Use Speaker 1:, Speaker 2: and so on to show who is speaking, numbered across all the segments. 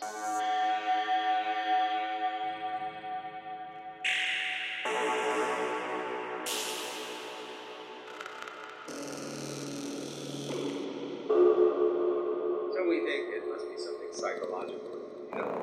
Speaker 1: So we think it must be something psychological.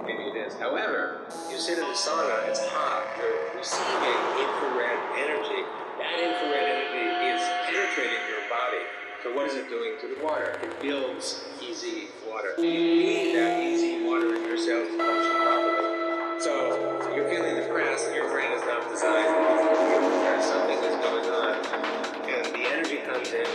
Speaker 1: Maybe it is. However, you sit in the sauna, it's hot, you're receiving infrared energy. That infrared energy is penetrating your body. So what is it doing to the water? It builds EZ water. Need that EZ water in your function properly. So you're feeling depressed, and your brain is not designed. There's something that's going on. And the energy comes in,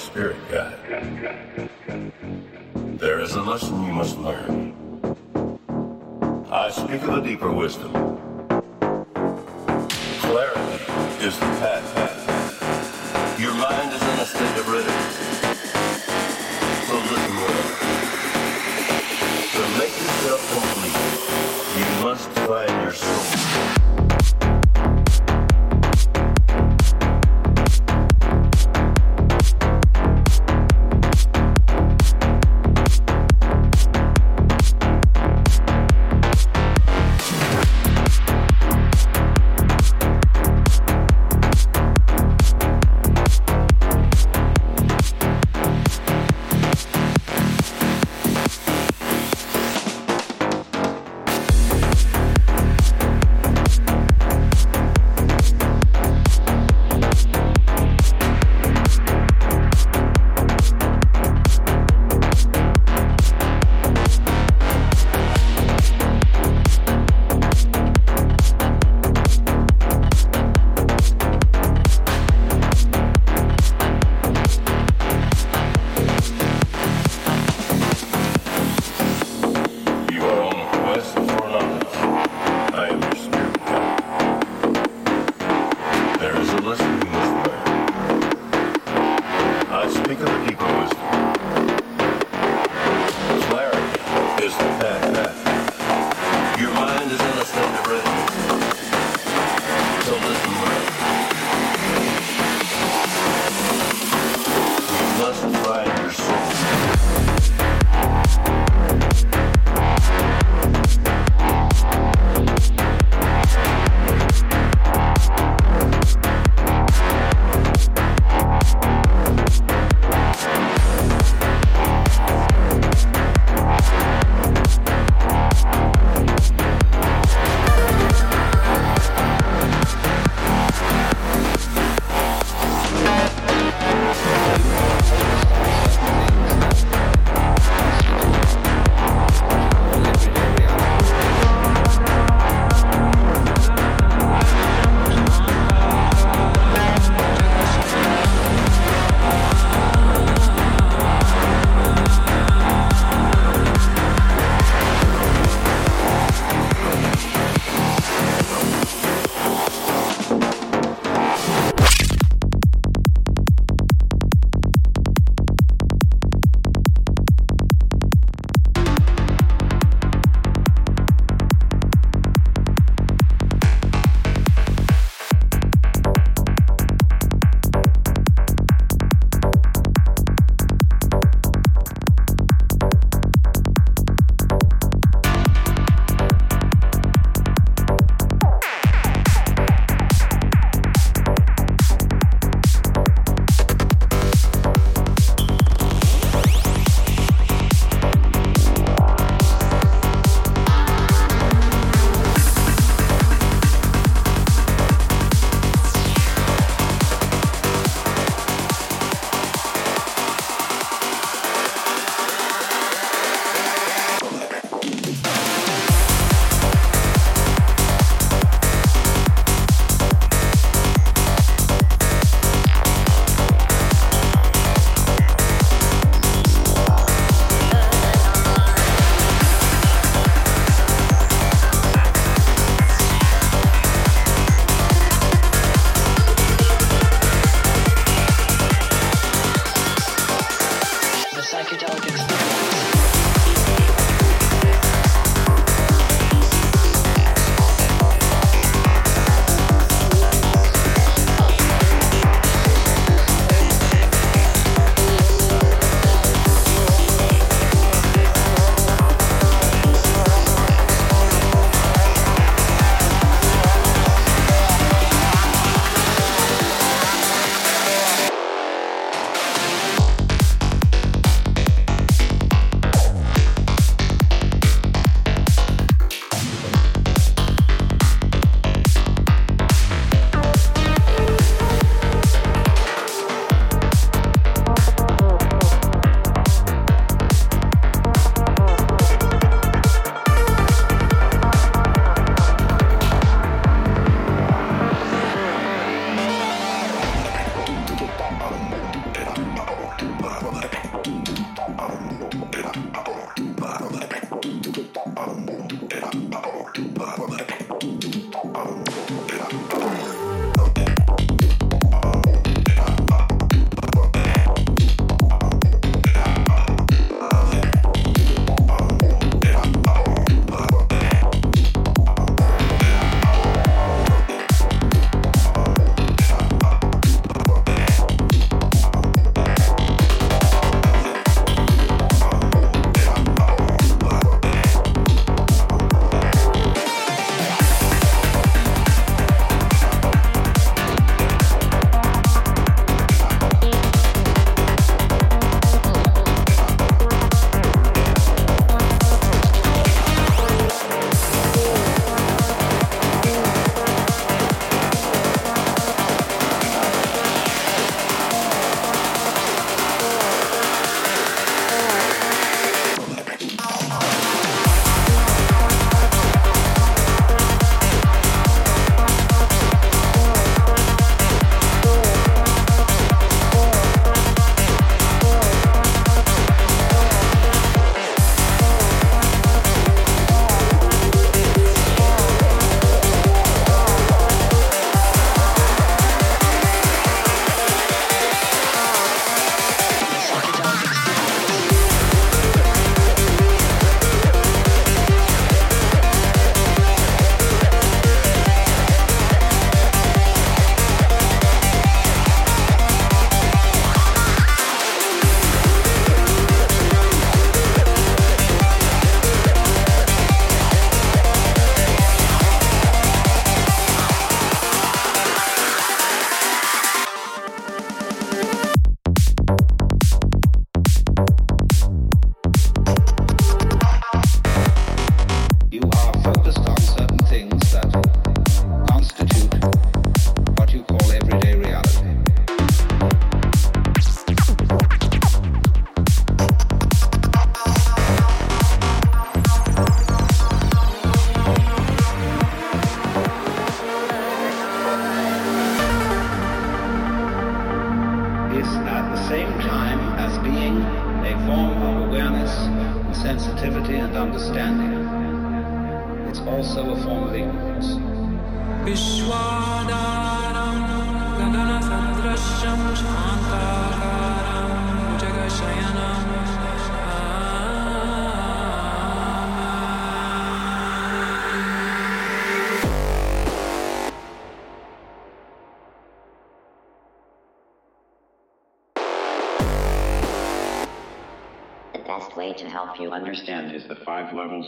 Speaker 2: spirit guide. There is a lesson you must learn. I speak of a deeper wisdom. Clarity is the path.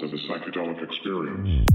Speaker 2: Of
Speaker 3: a psychedelic experience.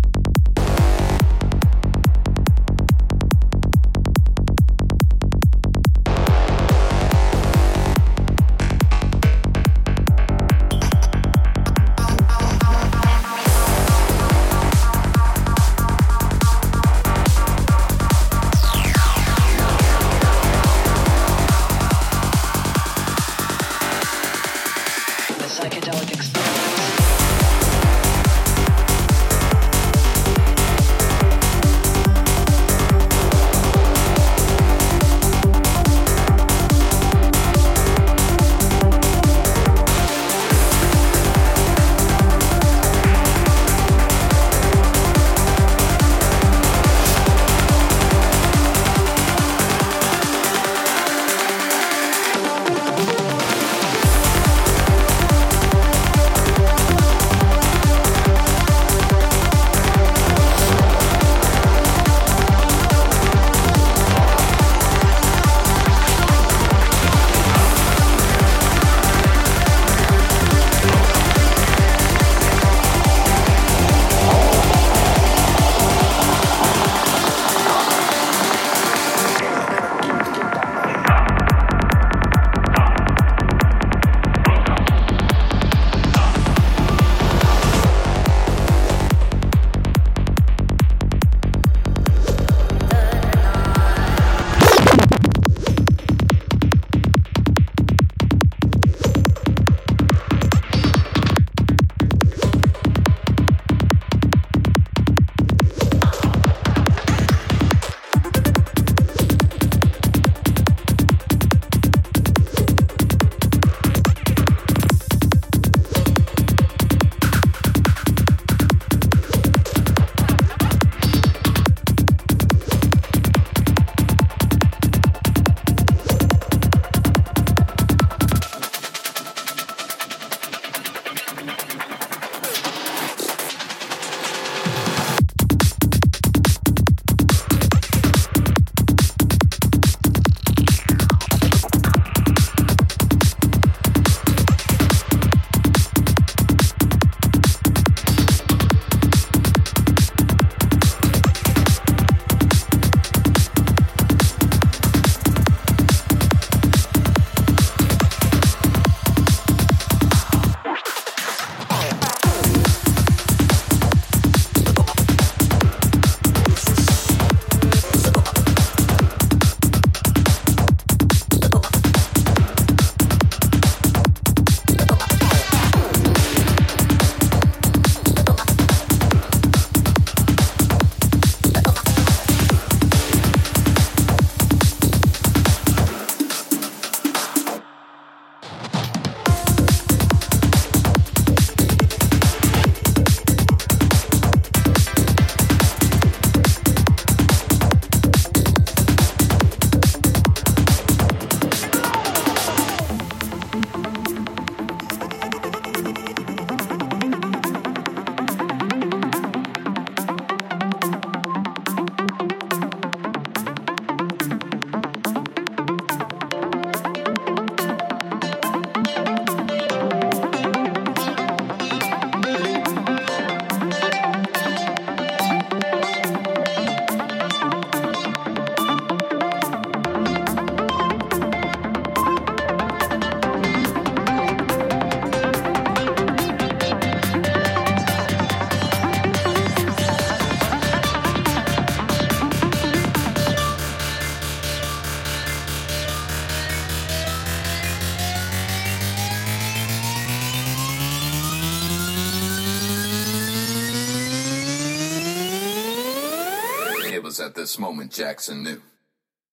Speaker 4: Moment Jackson knew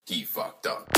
Speaker 4: he fucked up.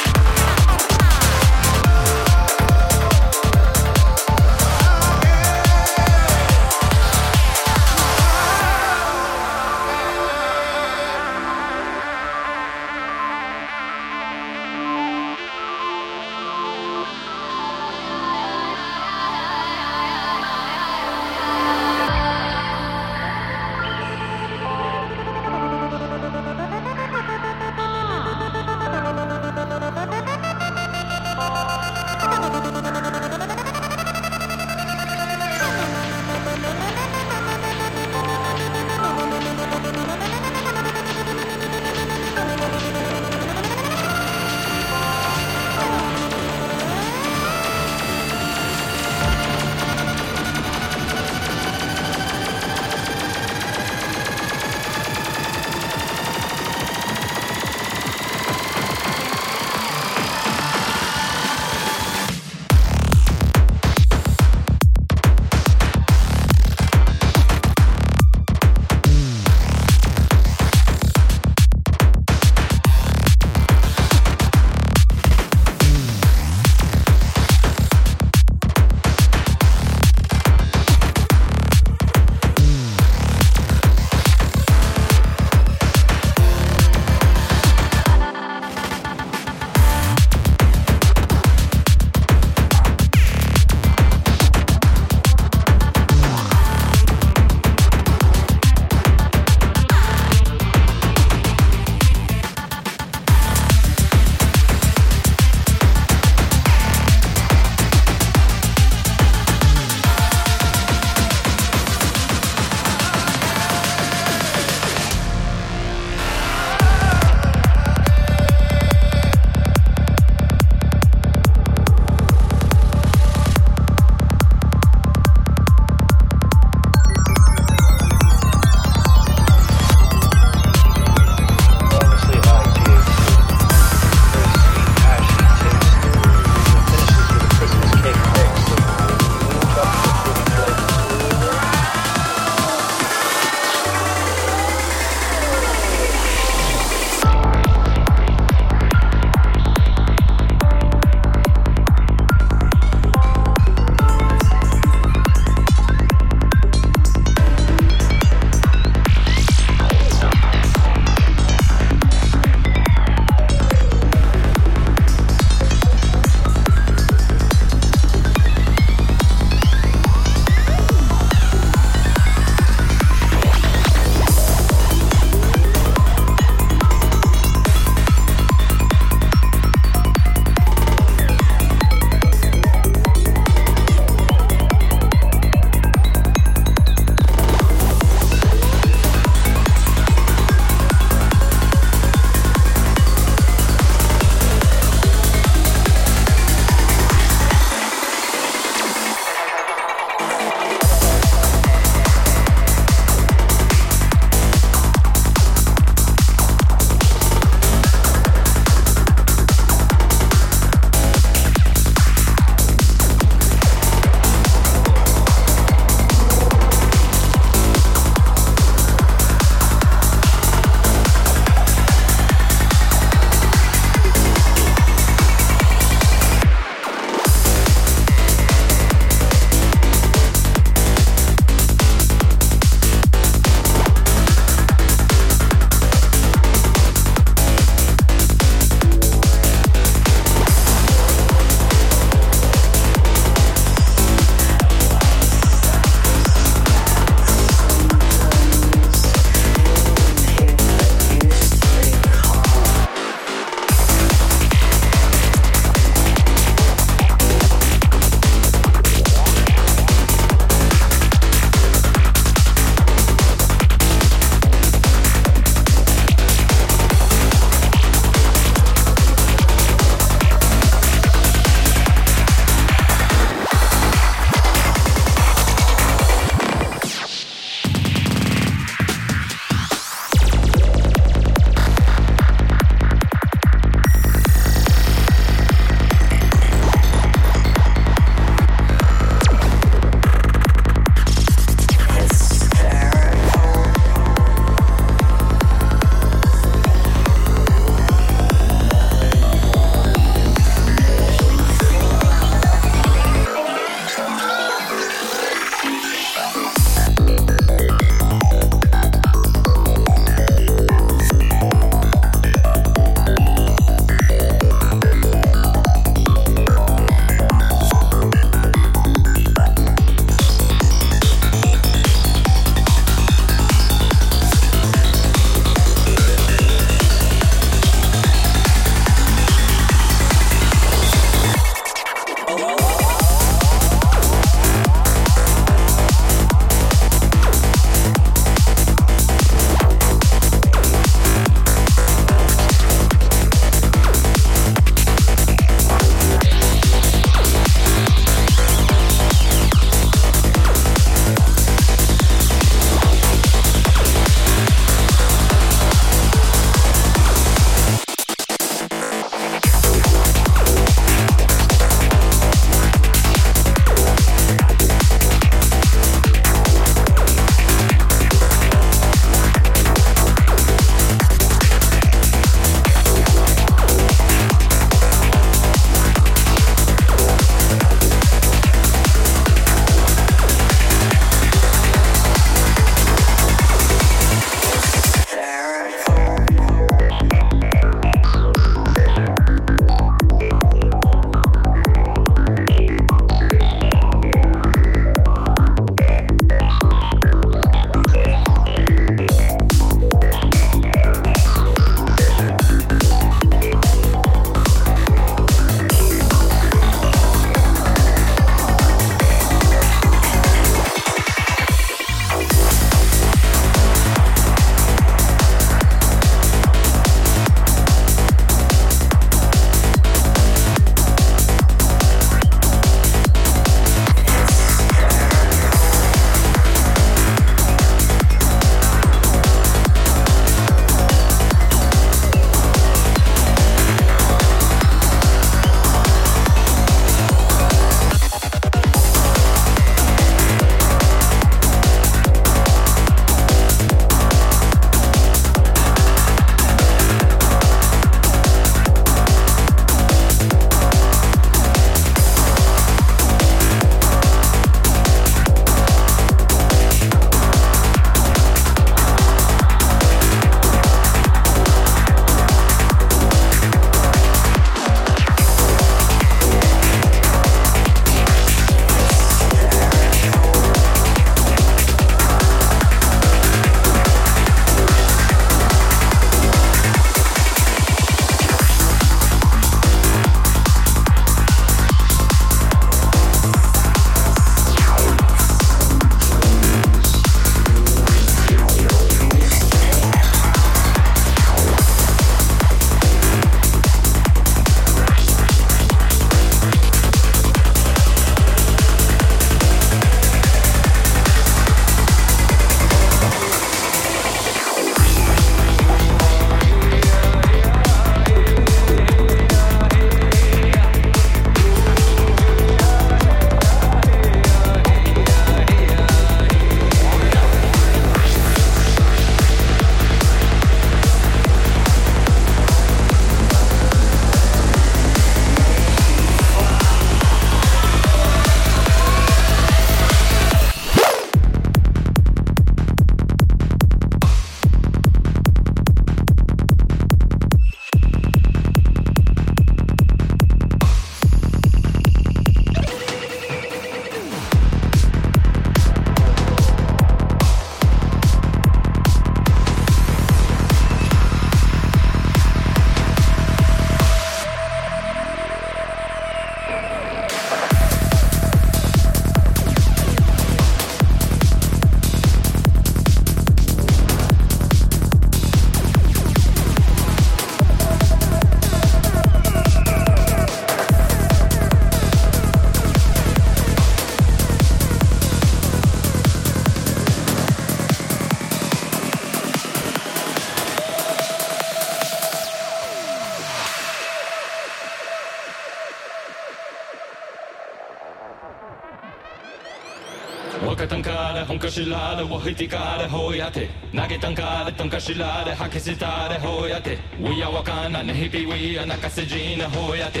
Speaker 5: 卡的红可是拉的，我黑地卡的后亚的，那个当卡的东可是拉的，哈克斯塔的后亚的，我要我看那那黑比我要那个是真的后亚的，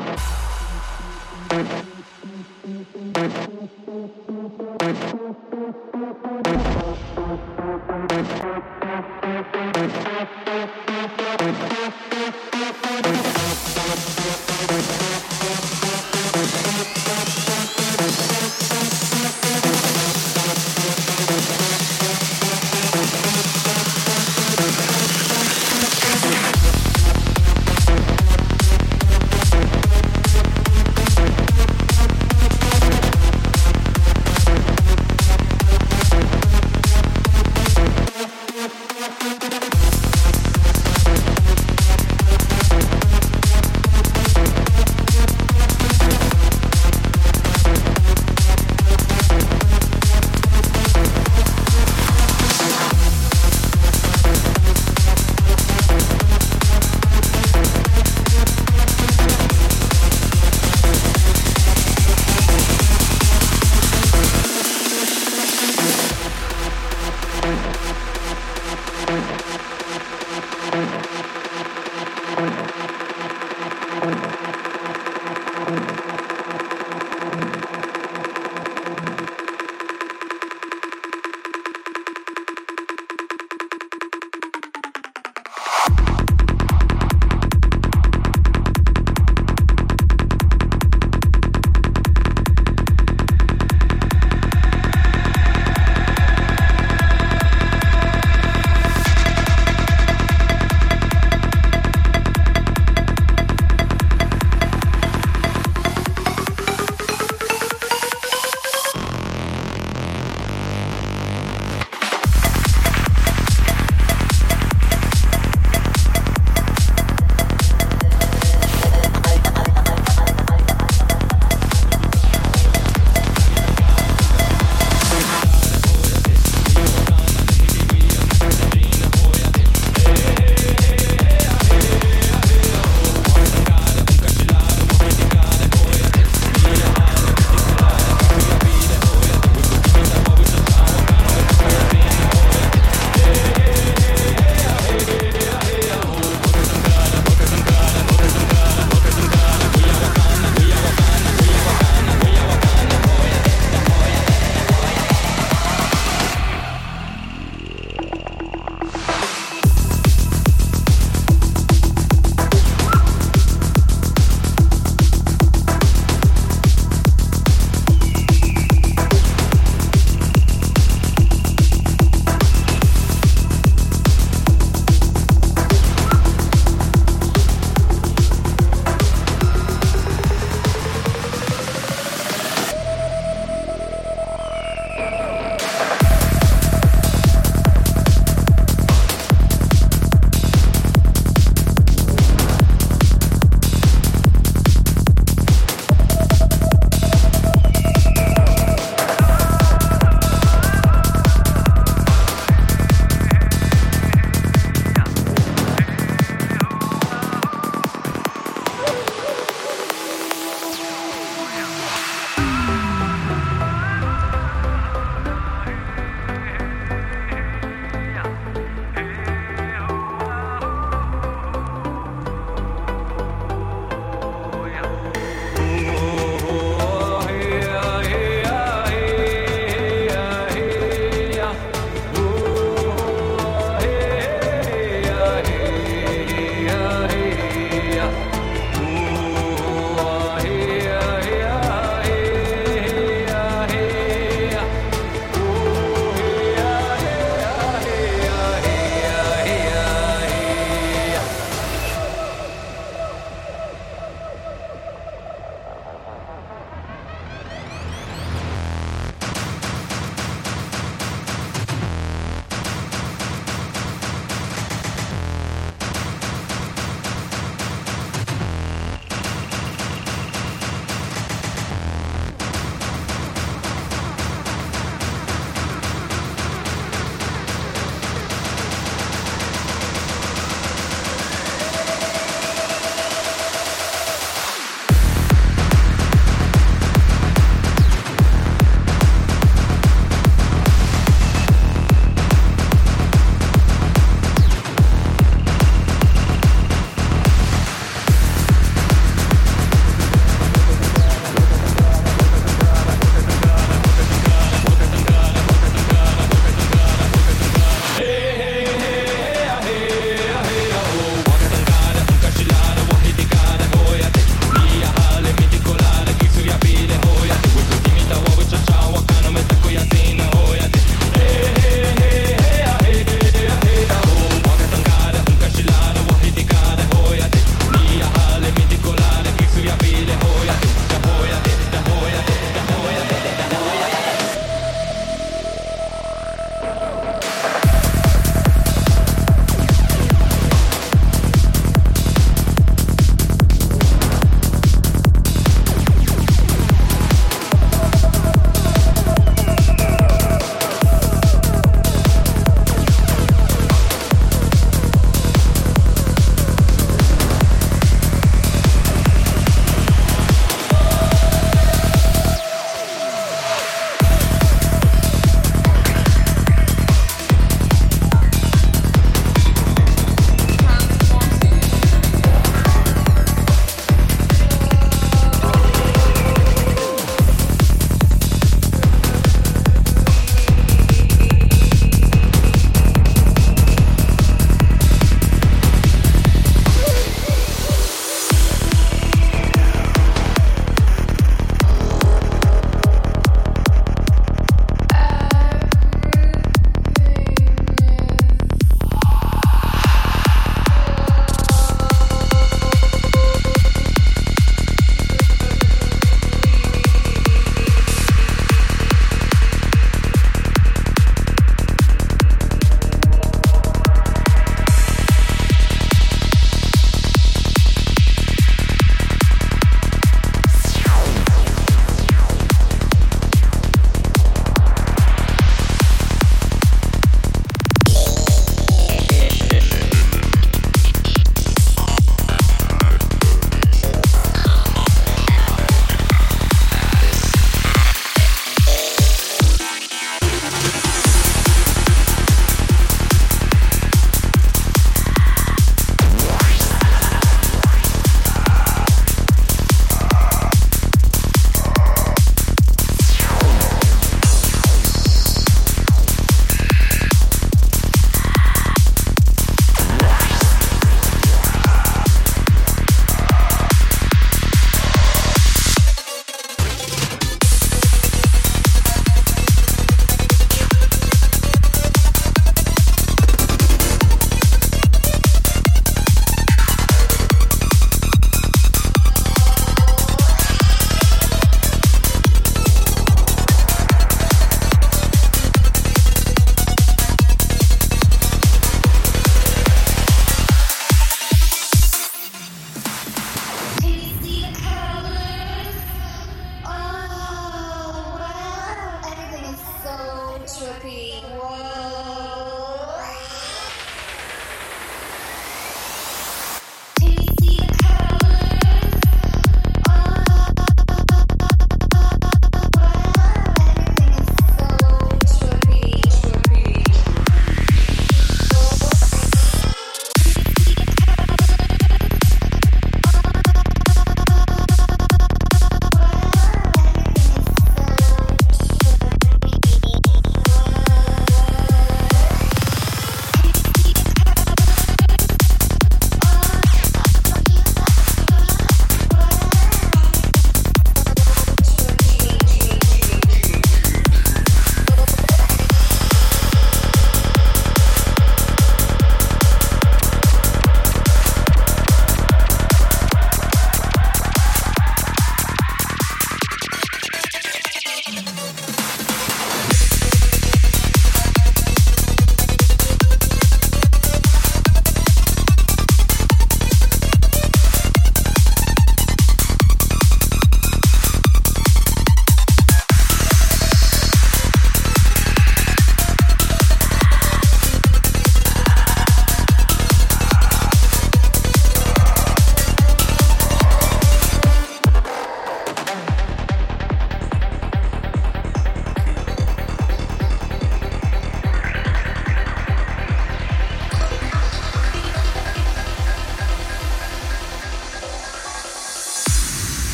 Speaker 6: Thank